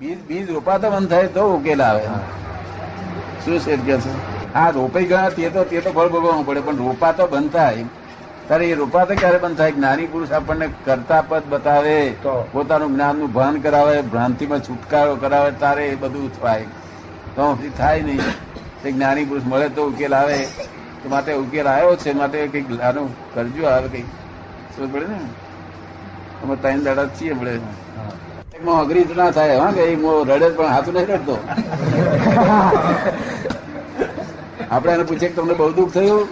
બીજ બીજ રોપાતો બંધ થાય તો ઉકેલ આવે. શું છે કે છે? હા રોપાઈ ગયા તે તો તે તો ફળ ભોગવવું પડે પણ રોપાતો બંધ થાય. ત્યારે એ રોપાતો ક્યારે બંધ થાય? જ્ઞાની પુરુષ આપણને કરતા પદ બતાવે. પોતાનું જ્ઞાનનું ભાન કરાવે ભ્રાંતિમાં છુટકારો કરાવે તારે એ બધું થાય. તો થાય નહીં. તે જ્ઞાની પુરુષ મળે તો ઉકેલ આવે. તો માટે ઉકેલ આવ્યો છે માટે કંઈક આનું કરજો આવે કંઈક. શું પડે ને? અમે ત્રણ દાડા છીએ પડે એમાં અઘરી ના થાય, હા, કે એ મો રડે પણ હાથું નહીં રડતો. આપણે એને પૂછીએ તમને બહુ દુઃખ થયું?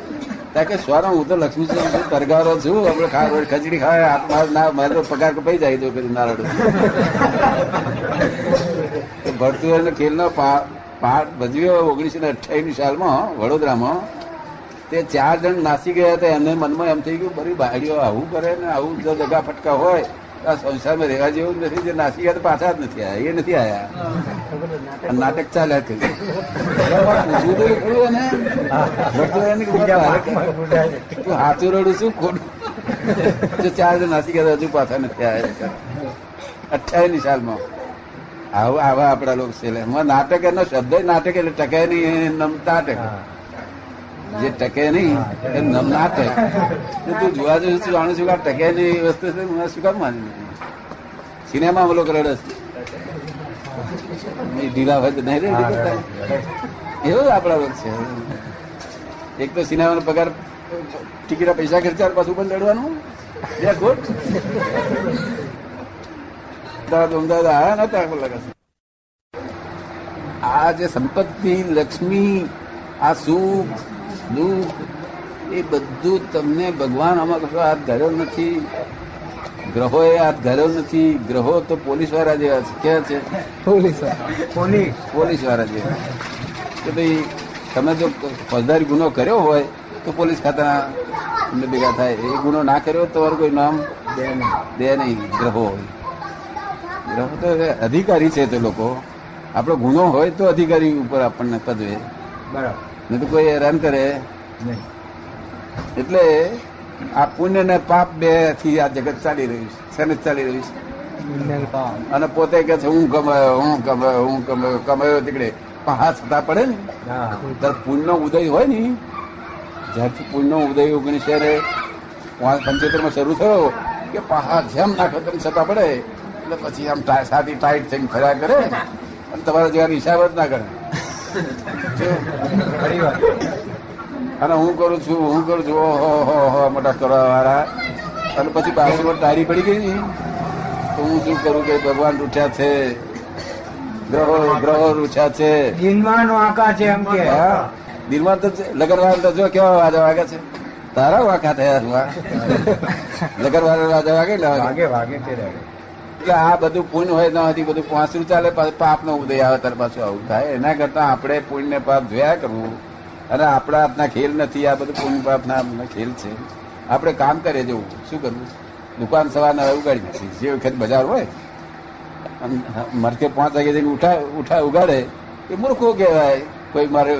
ત્યાં કે સ્વાર, હું તો લક્ષ્મી છું તરગારો છું, આપણે ખા ખીચડી ખાય, હાથ ના મારે, તો પગાર કપાઈ જાય તો કરી ના રડું એને ખેલનો પાઠ ભજવ્યો ઓગણીસો ને અઠ્યાવીસ સાલમાં વડોદરામાં. તે ચાર જણ નાસી ગયા હતા, એને મનમાં એમ થઈ ગયું, બરી બાળીઓ આવું કરે ને, આવું જો દગા ફટકા હોય આ સંસારમાં રહેવા જેવું નથી, જે નાસી ગયા તો પાછા જ નથી આયા, એ નથી આયા. નાટક ચાલ્યા તો હાથું રડું છું ખોટું? જો ચાર જણ નાસી હજુ પાછા નથી આયા. અઠ્યાવીસ સાલમાં. આવા આવા આપણા લોકો છે. નાટક એનો શબ્દ નાટક એટલે ટકે નહીં નમતા નમ નાટક જે ટકે નહીં એ નમ નાટક તો તું જોવા જશું તું જાણું છું કે ટકે નહીં એ વસ્તુ છે, હું શું કામ માની સિનેમા બોલો રડે છે. ઢીલા હોય તો નહીં એવું આપણા લોકો છે. એક તો સિનેમાનો પગાર ટિકિટના પૈસા ખર્ચા પાછું પણ લડવાનું બે ખોટ અમદાવાદ અમદાવાદ આવ્યા નતા આપણને લગાશે. આ જે સંપત્તિ, લક્ષ્મી, આ સુખ દુઃખ એ બધું તમને ભગવાન આમાં કશો હાથ ધર્યો નથી. ગ્રહોએ હાથ ધર્યો નથી. ગ્રહો તો પોલીસવાળા જેવા છે. ક્યાં છે? Police police. વાળા જેવા. કે ભાઈ તમે જો ફોજદારી ગુનો કર્યો હોય તો પોલીસ ખાતાના તમને ભેગા થાય. એ ગુનો ના કર્યો તો તમારું કોઈ નામ? દે નહીં. ગ્રહો હોય. ગ્રહો તો અધિકારી છે તે લોકો. આપણો ગુનો હોય તો અધિકારી ઉપર આપણને પદવે. બરાબર. નહીં તો કોઈ હેરાન કરે. નહીં. એટલે આ પુણ્ય ને પાપ બેથી આ જગત ચાલી રહ્યું છે શેને ચાલી રહ્યું છે? અને પોતે કે છે હું કમાયો હું કમાયો હું કમાયો કમાયો તીકડે. પણ હાથ છતાં પડે ને? ત્યારે પુણ્યનો ઉદય હોય ને જ્યારથી પુણ્યનો ઉદય ઓગણીસો પંચોતેરમાં શરૂ થયો કે પહાડ જેમ નાખો તેમ છતાં પડે. એટલે પછી આમ સાદી ટાઈટ થઈને ફર્યા કરે અને તમારા જેવા હિસાબ જ ના કરે. અને હું કરું છું હું કરું છું ઓહો હો હો મોટા કરવા વાળા અને પછી બાજુમાં તારી પડી ગઈ ને. તો હું શું કરું કે ભગવાન રૂઠ્યા છે. ગ્રહો ગ્રહો રૂઠ્યા છે. દિનમાં વાંકા છે એમ કે. દિલમાં તો લગનવાર તો જો કેવા વાજા વાગે છે. તારા વાંકા થયા લગનવાર વાજા વાગે ને વાગે. વાગે તે એટલે આ બધું પુણ્ય હોય હતી બધું પાંચરું ચાલે પાપ નો ઉદય આવે, ત્યારે પાછું આવું થાય. એના કરતા આપણે પુણ્ય પાપ જોયા કરવું. અને આપણા હાથના ખેલ નથી, આ બધું પુણ્ય પાપ ના ખેલ છે. આપણે કામ કરીએ જવું. શું કરવું? દુકાન સવારના ઉગાડી નથી જે વખત બજાર હોય મરકે પાંચ વાગે જઈને ઉઠા ઉઠા, ઉગાડે. એ મૂર્ખો કહેવાય. કોઈ મારે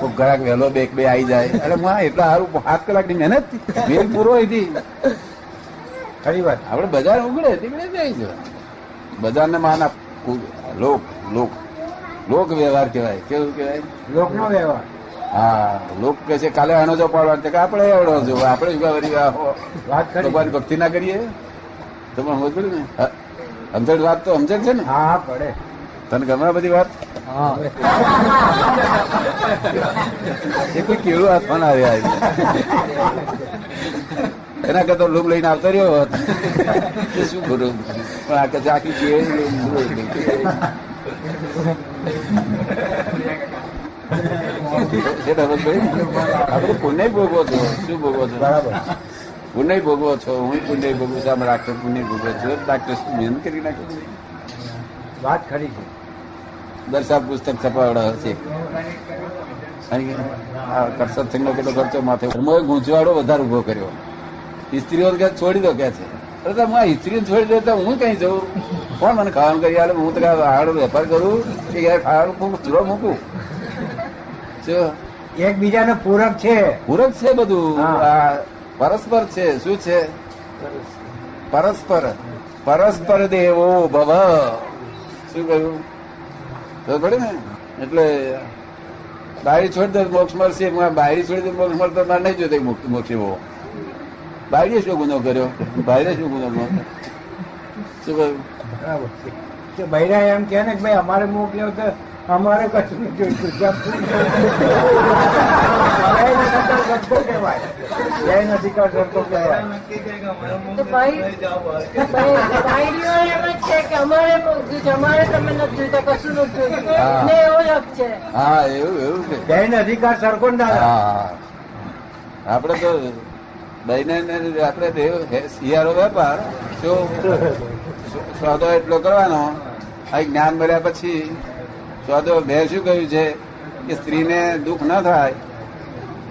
કોઈ ગ્રાહક વહેલો બે બે આવી જાય. અરે, માં, એટલા સારું પાંચ કલાકની મહેનત. મેલ પૂરો હતી ખરી વાત. આપણે બજાર ઉગડે તીકડે જાય છે. બજારને માન આપ લોક લોક. લોક વ્યવહાર કહેવાય. કેવું કહેવાય? લોકનો વ્યવહાર. હા લોક કે છે કાલે આનો જો પાડવાનો કે આપણે એવડો જો આપણે ઉગાવરી વાત ભગવાન ભક્તિ ના કરીએ? તમે સમજ ને? સમજણ વાત તો સમજણ છે ને? હા પડે. તને ગમે બધી વાત? એ કોઈ કેળું હાથમાં ના રહ્યા એના કરતા લૂમ લઈને આવતો રહ્યો હોત. શું કરું પણ આ કદાચ આખી? આપણે પુણ્ય ભોગવો છો. શું ભોગવો છો? બરાબર. પુણ્ય ભોગવો છો. હું પુણ્ય ભોગવું છું. આમ ડાક્ટર પુણ્ય ભોગવો છો. ડાક્ટર મહેનત કરી નાખે વાત ખરી છે. દર્શા પુસ્તક છપાવડા હશે કરસદ સિંહનો કેટલો ખર્ચો માથે. ધર્મોએ ગૂંચવાડો વધારે ઊભો કર્યો. સ્ત્રીઓ કે છોડી દો કે છે. અરે તો હું આ સ્ત્રીઓ છોડી દે તો હું કઈ જઉં? કોણ મને ખાવાનું કરી આલે હું તો હાડો વેપાર કરું કે યાર ખાવાનું મૂકું ચૂરો મૂકું. શું એકબીજાને પૂરક છે. પૂરક છે બધું. આ પરસ્પર છે. શું છે? પરસ્પર. પરસ્પર દેવો ભવ. શું કહ્યું? તો પડે ને? એટલે બારી છોડી દે મોક્ષ મળશે. બારી છોડી દે મોક્ષ મળતો મારે નહીં જોતો મોક્ષ મોક્ષ એવો શું ગુનો કર્યો? બાયરે શું ગુનો કર્યો? શું કહ્યું? બરાબર. છે તો બૈરા એમ કહે ને કે ભાઈ અમારે મોકલ્યો તો અમારે કશું નથી જોઈતું. જૈન અધિકાર સરખો કહેવાય. જૈન અધિકાર સરખો કહેવાય. તો ભાઈ ભાઈ- ભાઈઓ એમ જ છે કે અમારે મોંઘું છે. અમારે તમે નથી જોઈતા કશું નથી હા. ને એવો જ હક છે. હા એવું એવું છે. જૈન અધિકાર સરખો ના હા આપડે તો એવું હે- શિયાળો વેપાર સોદો એટલો કરવાનો, આ જ્ઞાન મળ્યા પછી સોદો મેં શું કહ્યું છે કે સ્ત્રીને દુઃખ ન થાય,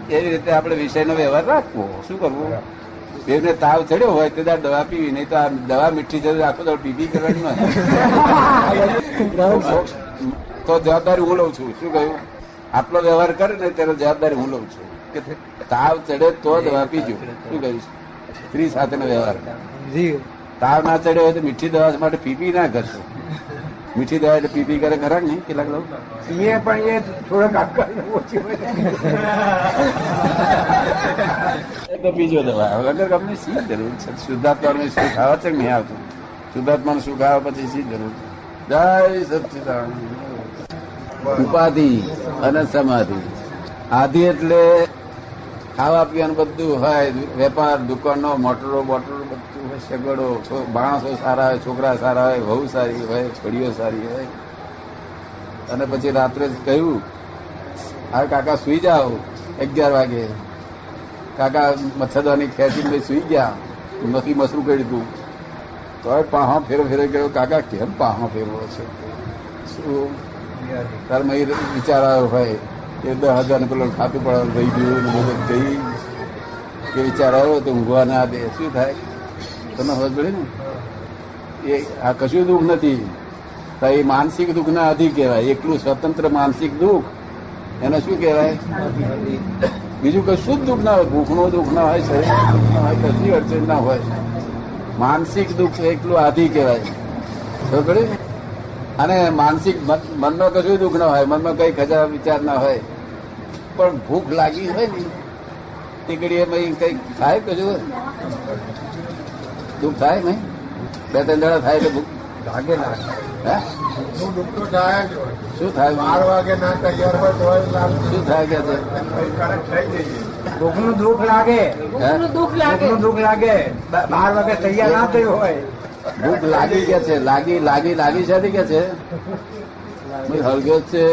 એવી રીતે આપણે વિષયનો વ્યવહાર રાખવો. શું કરવું? બેને તાવ ચડ્યો હોય તો દવા પીવી, નહીં તો આ દવા મીઠી જરૂર રાખો તો પીપી કરવાની. તો જવાબદારી હું લઉં છું. શું કહ્યું? આટલો વ્યવહાર કરે ને તેનો જવાબદારી હું લઉં છું. કે તાવ ચડે તો દવા પીજો. શું કહ્યું સ્ત્રી સાથેનો વ્યવહાર. તાવ ના ચડ્યો હોય તો મીઠી દવા માટે પીપી ના કરશો. મીઠી દવા એટલે પીપી કરે ખરા નહીં? કેટલાક લોકો? એ પણ એ થોડોક તો બીજો દવા. વગર ગમે શી જરૂર છે? શુદ્ધાત્મા શું ખાવા છે? નહીં આવતું. શુદ્ધાત્મા શું ખાવા પછી શી જરૂર જય સચિદાન ઉપાધિ અને સમાધિ. આધિ એટલે ખાવા પીવાનું બધું હોય, વેપાર, દુકાનો, મોટરો, બોટરો બધું હોય સગડો માણસો સારા હોય, છોકરા સારા હોય, વહુ સારી હોય, છોડીઓ સારી હોય. અને પછી રાત્રે કહ્યું, હા, કાકા, સુઈ જાઓ અગિયાર વાગે. કાકા, મચ્છરદાની ખેંચીને સુઈ ગયા. નથી મસરું કરી દીધું. તો પાહો ફેરો ફેરો ગયો, કાકા, કેમ પાહો ફેરવો છે? શું? તાર મહી વિચાર આવ્યો હોય. કે દસ હજારનું પેલો ખાતું પડવાનું રહી ગયું મદદ ગઈ. કે વિચાર આવ્યો તો ઊંઘવા ના દે શું થાય? તમે ખબર પડી ને? એ આ કશું દુઃખ નથી. તો એ માનસિક દુઃખના અધિક કહેવાય. એકલું સ્વતંત્ર માનસિક દુઃખ, એને શું કહેવાય? બીજું કશું જ દુઃખ ના હોય. ભૂખનો દુઃખ ના હોય શરીર હોય, કશી અડચણ ના હોય. માનસિક દુઃખ એકલું આધી કહેવાય. ખબર પડી? અને માનસિક મન- મનમાં કશું દુઃખ ના હોય. મનમાં કઈ ખજા વિચાર ના હોય. પણ ભૂખ લાગી હોય ને તે ઘડીએ એમાં કઈ થાય કશું દુઃખ થાય નહીં? બે ત્રણ દાડા થાય એટલે ભૂખ લાગે લાગે હે? હું દુઃખ તો થાય શું થાય? બાર વાગે ના તૈયાર હોય તો શું થાય કે દુઃખ લાગે. ભૂખનું દુઃખ લાગે. દુઃખ લાગે. બાર વાગે તૈયાર ના થયું હોય. ભૂખ લાગી ગયા છે? લાગી લાગી લાગી છે કે છે? હળગ્યો છે?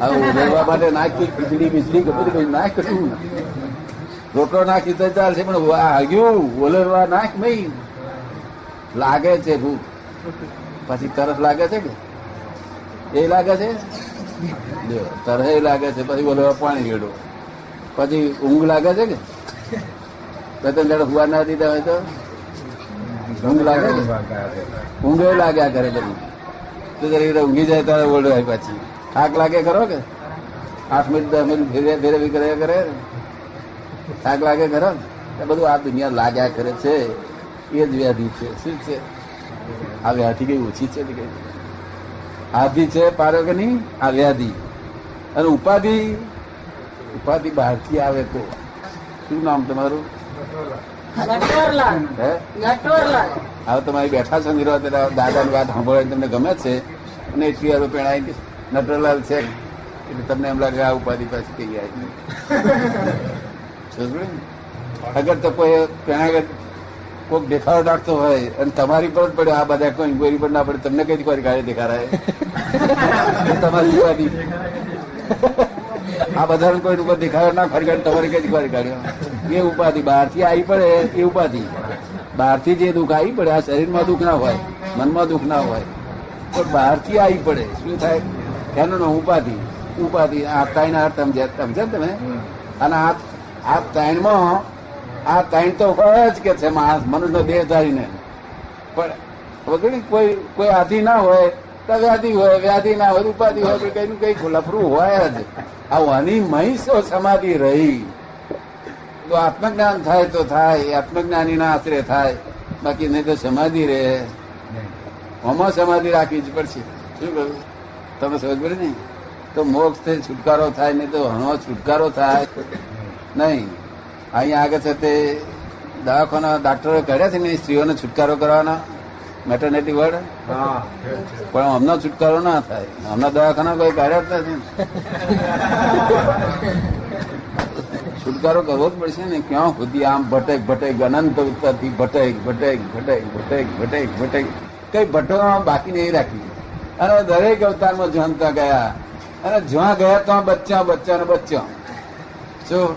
હવે ઉભેવા માટે નાખી ખીચડી બીચડી બધું કંઈ નાખ કશું રોટલો નાખી તો ચાલશે, પણ હાગ્યું, ઓલરવા નાખ નહીં લાગે છે ભૂખ. પછી તરસ લાગે છે કે? એ લાગે છે? તરસ લાગે છે, પછી ઓલરવા પાણી ગેડો પછી ઊંઘ લાગે છે કે? ત્રણ દાડા હુવા ના દીધા હોય તો? ઊંઘ લાગે ઊંઘ લાગ્યા કરે બધું તો જરી ઊંઘી જાય ત્યારે ઓળખાય પાછી. થાક લાગે ખરો કે? આઠ મિનિટ દસ મિનિટ ફેરે ફેરવી કર્યા કરે? થાક લાગે ખરો? એ બધું આ દુનિયા લાગ્યા કરે છે. એ જ વ્યાધિ છે. શું છે? આ વ્યાધિ કઈ ઓછી છે કઈ આધિ છે પારો કે નહીં? આ વ્યાધિ. અને ઉપાધિ? ઉપાધિ બહારથી આવે તો. શું નામ તમારું? હવે તમારી બેઠા નિરો દાદાની વાત સાંભળવાની તમને ગમે છે. અને એટલી વાર પેણાય નટરલાલ છે. એટલે તમને એમ લાગે આ ઉપાધિ પાછી કઈ આવી અગર તો કોઈ પેણા કોઈક દેખાડો નાખતો હોય અને તમારી પર જ પડ્યો આ બધા કોઈ ઇન્કવાયરી પર ના પડે, તમને કઈ કોઈ ગાડી દેખાડાય? તમારી ઉપાધિ. આ બધા કોઈ ઉપર દેખાડો ના ખરી કાઢે તમારી કઈ કોઈ ગાડી એ ઉપાધિ બહારથી આવી પડે, એ ઉપાધિ. બહારથી જે દુઃખ આવી પડે, આ શરીરમાં દુઃખ ના હોય, મનમાં દુઃખ ના હોય પણ બહારથી આવી પડે. શું થાય? એનો નામ ઉપાધિ. ઉપાધિ આ ત્રણ અર્થ તમ સમજ્યા ને તમે? અને આ આ ત્રણમાં આ ત્રણ તો હોય જ કે છે માણસ મનુષ્યનો દેહ ધારીને. પણ વગર કોઈ કોઈ આધિ ના હોય તો વ્યાધિ હોય વ્યાધિ ના હોય ઉપાધિ હોય તો કઈ કઈ લફરું હોય જ. આ હની મહીસો સમાધિ રહી. તો આત્મજ્ઞાન થાય તો થાય આત્મજ્ઞાની ના આશરે થાય. બાકી નહીં તો સમાધિ રહે. આમાં સમાધિ રાખવી જ પડશે. શું કહ્યું? તમે સમજ પડે ને? તો મોક્ષથી છુટકારો થાય નહીં તો હણો છુટકારો થાય. નહીં. અહીંયા આગળ છે તે દવાખાના ડાક્ટરો કર્યા છે ને સ્ત્રીઓને છુટકારો કરવાના? મેટરનેટી વર્ડ હા પણ હમણાં છુટકારો ના થાય. હમણાં દવાખાના કોઈ કાર્ય જ નથી. છુટકારો કરવો જ પડશે ને ક્યાં સુધી આમ ભટેક ભટેક અનંત ઉત્તરથી ભટેક ભટેક ભટેક ભટેક ભટેક ભટેક. કઈ ભટકવામાં બાકી નહીં રાખી. અને દરેક અવતારમાં જનતા ગયા. અને જ્યાં ગયા ત્યાં બચ્ચા બચ્ચા ને બચ્ચા. શું?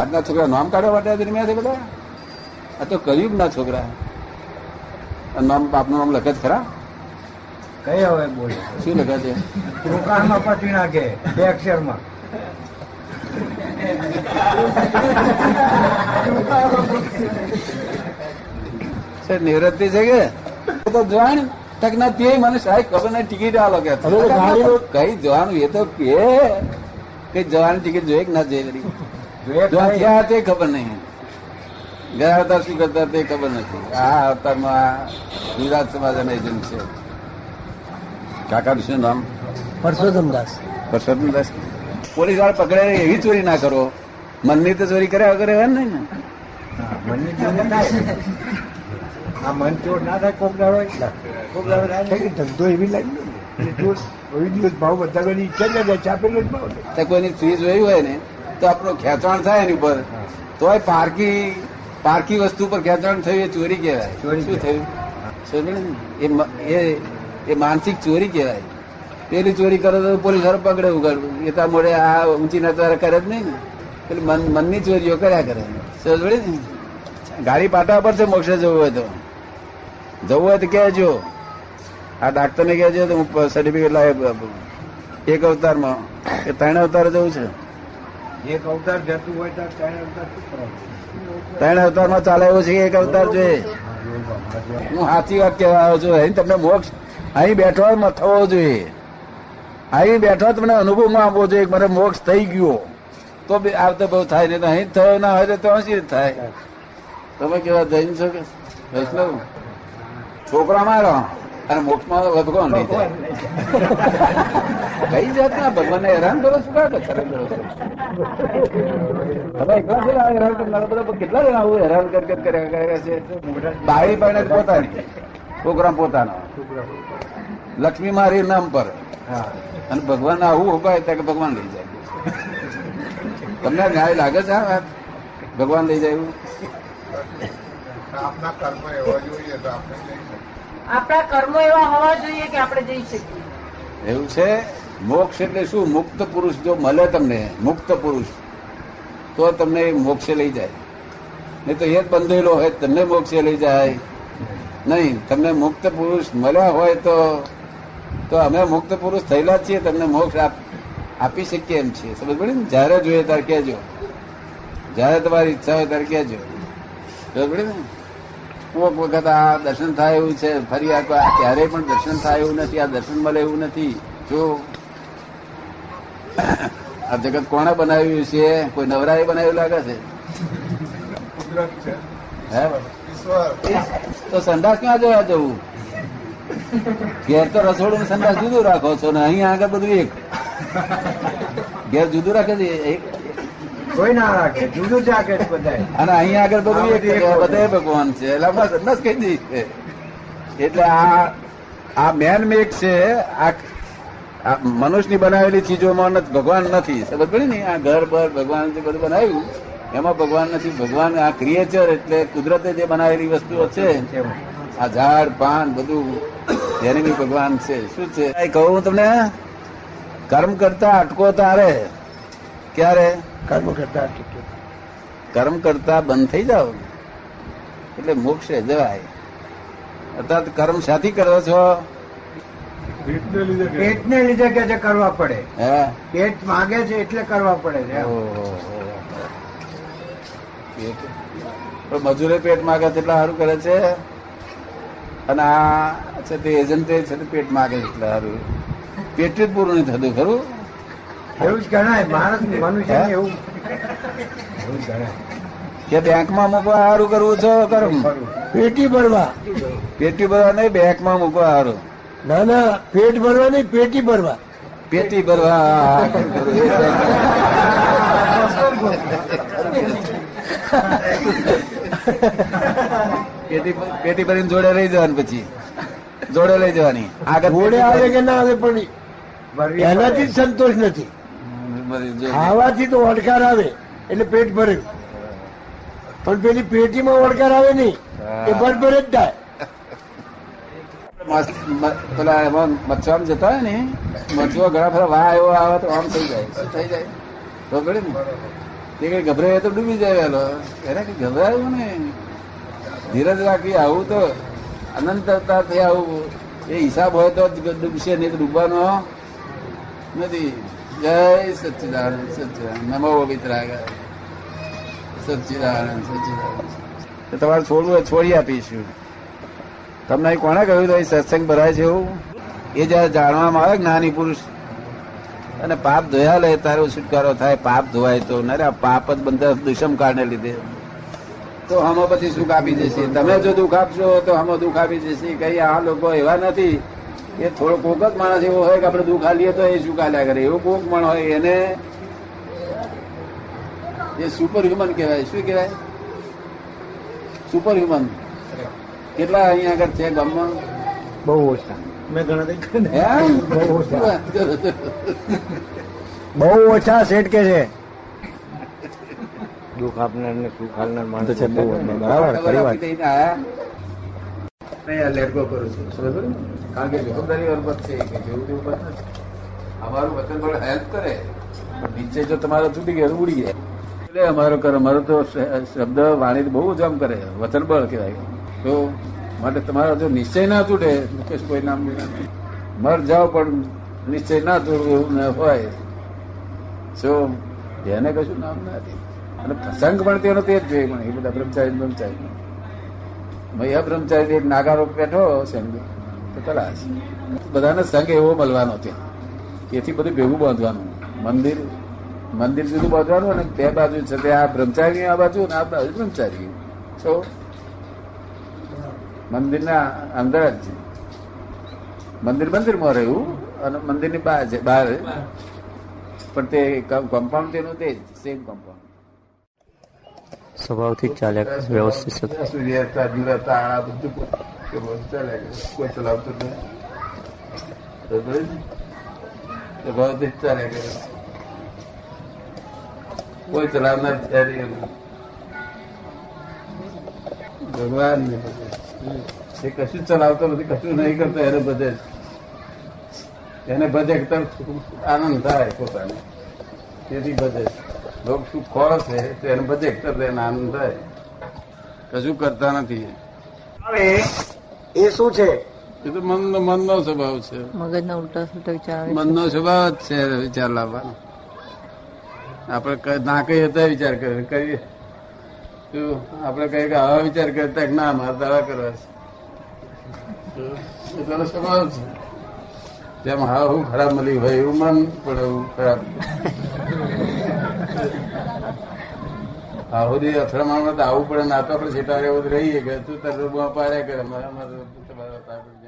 આજના છોકરા નામ કાઢવા માટે દરમિયાન છે બધા? આ તો કયું ના છોકરા નામ બાપનું નામ લખે જ ખરા? કઈ હવે બોલ? શું લખે છે? રોકાણમાં પતી નાખે બે અક્ષરમાં. નિવૃત્તિ છે કે? તો જોવાણ તક ના તે મને સાહેબ ખબર નહીં ટિકિટ આલો કે કઈ જવાનું એ તો કે કઈ જવાની ટિકિટ જોઈએ કે ના જોઈએ જોવા તે ખબર નહીં. ગયા અવતાર શું કરતા તે ખબર નથી. આ અવતારમાં ગુજરાત સમાજ અને એજન્ટ છે. કાકા શું નામ? પરસોત્તમ દાસ. પરસોત્તમ દાસ. પોલીસવાળા પકડે એવી ચોરી ના કરો. મનની તો ચોરી કર્યા વગર એમ નહીં ને. મનની ચોરી થાય. આ મન ચોર ના થાય કોક દાડો એટલા ધંધો એવી લાગી કોઈ દિવસ ભાવ બધા કોઈ ઈચ્છા જ નથી જ ભાવ તો કોઈની સ્ત્રી જોઈ હોય ને તો આપણો ખેંચાણ થાય એની ઉપર. તોય પારકી પારકી વસ્તુ પર ખેંચાણ થયું એ ચોરી કહેવાય. ચોરી શું થયું? એ એ માનસિક ચોરી કહેવાય. પેલી ચોરી કરો તો પોલીસ વાળો પકડે ઉગાડવું. એ તો મોડે આ ઊંચી નચારા કરે જ નહીં ને. પેલી મન મનની ચોરીઓ કર્યા કરે સમજ ને? ગાડી પાટા પર છે મોક્ષે જવું હોય તો. જવું હોય તો કહેજો. આ ડાક્ટર ને છે હું સર્ટિફિકેટ લાવે એક અવતારમાં. કે ત્રણ અવતાર જવું છે? એક અવતાર જતું હોય તો ત્રણ અવતાર? ત્રણ અવતારમાં ચાલે એવું છે એક અવતાર જોઈએ? હું સાચી વાત કહેવા આવ્યો છું. અહીં તમને મોક્ષ અહીં બેઠો થવો જોઈએ. અહીં બેઠો તમને અનુભવમાં આપવો જોઈએ મને મોક્ષ થઈ ગયો. તો બી આવતો બહુ થાય. નહીં તો અહીં થયો ના હોય તો શી થાય? તમે કેવા જૈન છો કે વૈષ્ણવ? છોકરા મારો અને મોક્ષમાં ભગવાન લઈ જાય કઈ જાતના? ભગવાનને હેરાન કરો છો? કાઢો હેરાન કરો છો? એકલા છે હેરાન કરનારા બધા કેટલા જણા આવું હેરાન કર કર કર્યા કર્યા છે? બાળી પાડે પોતાની. છોકરા પોતાનો. લક્ષ્મી મારી નામ પર. હા અને ભગવાન આવું ઉભાય ત્યાં કે ભગવાન લઈ જાય. તમને ન્યાય લાગે છે ભગવાન લઈ જાય એવું? આપના કર્મ એવા જોઈએ તો આપણે આપણા કર્મો એવા હોવા જોઈએ કે આપણે જઈ શકીએ. એવું છે? મોક્ષ એટલે શું? મુક્ત પુરુષ જો મળે તમને, મુક્ત પુરુષ, તો તમને મોક્ષે લઈ જાય. નહીં તો એ જ બંધેલો હોય તમને મોક્ષે લઈ જાય. નહીં, તમને મુક્ત પુરુષ મળ્યા હોય તો તો અમે મુક્ત પુરુષ થયેલા છીએ, તમને મોક્ષ આપી શકીએ એમ છીએ. સમજ પડે ને? જ્યારે જોઈએ ત્યારે કહેજો. જ્યારે તમારી ઈચ્છા હોય ત્યારે કહેજો. સમજ પડે ને? કોક વખત આ દર્શન થાય એવું છે ફરી આ ક્યારેય પણ દર્શન થાય એવું નથી આ દર્શન મળે એવું નથી. જો આ જગત કોણે બનાવ્યું છે? કોઈ નવરાએ બનાવ્યું લાગે છે? હે? તો સંદાસ ક્યાં જોવા જવું? ઘેર તો રસોડું ને સંદાસ જુદું રાખો છો ને અહીંયા આગળ બધું એક. ઘેર જુદું રાખે છે એક કોઈ ના રાખે જુદું જ રાખે બધાય. અને અહીંયા આગળ બધું એક બધા. ભગવાન છે. એટલે બસ સંદાસ કહી દઈએ. છે. એટલે આ આ મેન મેક છે આ મનુષ્યની બનાવેલી ચીજોમાં ભગવાન નથી. સમજ પડી ને? આ ઘર પર ભગવાન જે બધું બનાવ્યું એમાં ભગવાન નથી. ભગવાન આ ક્રિએચર એટલે કુદરતે જે બનાવેલી વસ્તુઓ છે આ ઝાડ પાન બધું એને બી ભગવાન છે. શું છે? કહું તમને કર્મ કરતા અટકો તારે. ક્યારે? કર્મ કરતા. કર્મ કરતા બંધ થઈ જાઓ. એટલે મોક્ષ જવાય. અર્થાત કર્મ સાથી કરો છો. પેટને લીધે કે પેટને લીધે કે કરવા પડે. હે? પેટ માગે છે એટલે કરવા પડે છે. મજૂરે પેટ માગે છે એટલે સારું કરે છે? અને આ છે તે એજન્ટે છે તે પેટ માગે છે એટલે સારું. પેટ જ પૂરું નહીં થતું ખરું? એવું જ ગણાય. માણસ મનુષ્ય એવું એવું. ગણાય કે બેંકમાં મૂકવા સારું કરવું છો કર્મ પેટી ભરવા. પેટી ભરવા નહીં બેંકમાં મૂકવા સારું ના ના પેટ ભરવા નહીં પેટી ભરવા. પેટી ભરવા. પેટી પેટી ભરીને જોડે લઈ જવાની પછી. જોડે લઈ જવાની. આગળ જોડે આવે કે ના આવે પણ એનાથી જ સંતોષ નથી. ખાવાથી તો વડકાર આવે એટલે પેટ ભરે. પણ પેલી પેટીમાં વડકાર આવે નહીં એ ભરભરે જ થાય. પેલા એમાં મચ્છામાં જતા હોય ને મચ્છવા ઘણા ફરા વાહ એવો આવે તો આમ થઈ જાય. શું થઈ જાય? તો ને તે કઈ ગભરાય તો ડૂબી જાય વેલો એને કઈ ગભરાયું ને? ધીરજ રાખી આવું તો અનંતતાથી આવું. એ હિસાબ હોય તો જ ડૂબશે નહીં તો ડૂબવાનો નથી. જય સચિદાનંદ સચિદાનંદ નમો પવિત્રાગ સચિદાનંદ સચિદાનંદ તમારે છોડવું છોડી આપીશું. તમને કોણે કહ્યું તો સત્સંગ ભરાય છે એવું? એ જયારે જાણવામાં આવે જ્ઞાની પુરુષ. અને પાપ ધોયા લે, તારો છુટકારો થાય, પાપ ધોવાય તો. ના પાપ જ બંધ દુષમ કારણે લીધે. તો હમો પછી સુખ આપી જશે તમે જો દુઃખ આપશો, તો હમો દુઃખ આપી જશે કઈ આ લોકો એવા નથી. એ થોડો કોક જ માણસ એવો હોય કે આપણે દુઃખ હાલીએ તો એ શું કાલ્યા કરે? એવો કોક માણસ હોય એને એ સુપર હ્યુમન કહેવાય. શું કહેવાય? સુપર હ્યુમન કેટલા અહીંયા આગળ છે ગામમાં? બહુ ઓછા. મેં ઘણા? બહુ ઓછા. બહુ ઓછા સેટ કે છે. દુઃખ આપનાર ને સુખ આપનાર માણસ છે બહુ બરાબર ફરી વાત. નહીં, આ go કરું છું. સમજો? કારણ કે જવાબદારી અલબત્ત છે કે જેવું તેવું બસ નથી. અમારું વતન બળ હેલ્પ કરે નીચે જો તમારો તૂટી ગયો ઉડી જાય એટલે અમારો કરે અમારો તો શબ્દ વાણી બહુ જમ કરે વચન બળ કહેવાય તો માટે તમારો જો નિશ્ચય ના તૂટે મુકેશ કોઈ નામ. મર જાઓ પણ નિશ્ચય ના તૂટવું હોય શું એને કશું નામ નથી અને પ્રસંગ પણ તેનો તે જ જોઈએ પણ એ બધા બ્રહ્મચારી બ્રહ્મચારી મૈયા બ્રહ્મચારી નાગારો બેઠો સંઘ તો કલાશ બધાને સંઘ એવો મળવાનો ત્યાં એથી બધું ભેગું બાંધવાનું. મંદિર મંદિર જુદું બાંધવાનું અને બે બાજુ છે તે આ બ્રહ્મચારી આ બાજુ અને આ બાજુ બ્રહ્મચારી. છો મંદિરના અંદર જ છે. મંદિર મંદિરમાં રહ્યું અને મંદિરની બહાર છે બહાર. પણ તે કમ્પાઉન્ડ તેનું તે જ સેમ કમ્પાઉન્ડ સ્વભાવથી જ ચાલ્યા વ્યવસ્થિત છે. સૂર્યાસ્તા દુરાસ્તા આ બધું ચાલ્યા. કોઈ ચલાવતું નહીં ને? જ ચાલ્યા કોઈ ચલાવનાર છે ભગવાન ને. એ કશું ચલાવતો નથી, કશું નહીં કરતો, એને બધે એને બધે આનંદ થાય પોતાને તેથી બધે. લોક શું ખોળ છે? તો એને બધે આનંદ થાય. કશું કરતા નથી. એ શું છે? એ તો મનનો મનનો સ્વભાવ છે. મગજના ઉલટા સુલટા વિચાર. મનનો સ્વભાવ જ છે વિચાર લાવવાનો. આપણે ક- ના કહીએ તો વિચાર કરે. કરીએ શું? આપણે કહીએ કે આવા વિચાર કરતા ના મારે દાવા કરવા છે? એ તારો સ્વભાવ છે. જેમ હા હું ખરાબ મળી હોય એવું મન પણ એવું ખરાબ. આહુદી અથડામણ આવું પડે, ના તો આપણે છેટા એવું રહીએ કે તું તારું પાર્યા કરે મારા મારા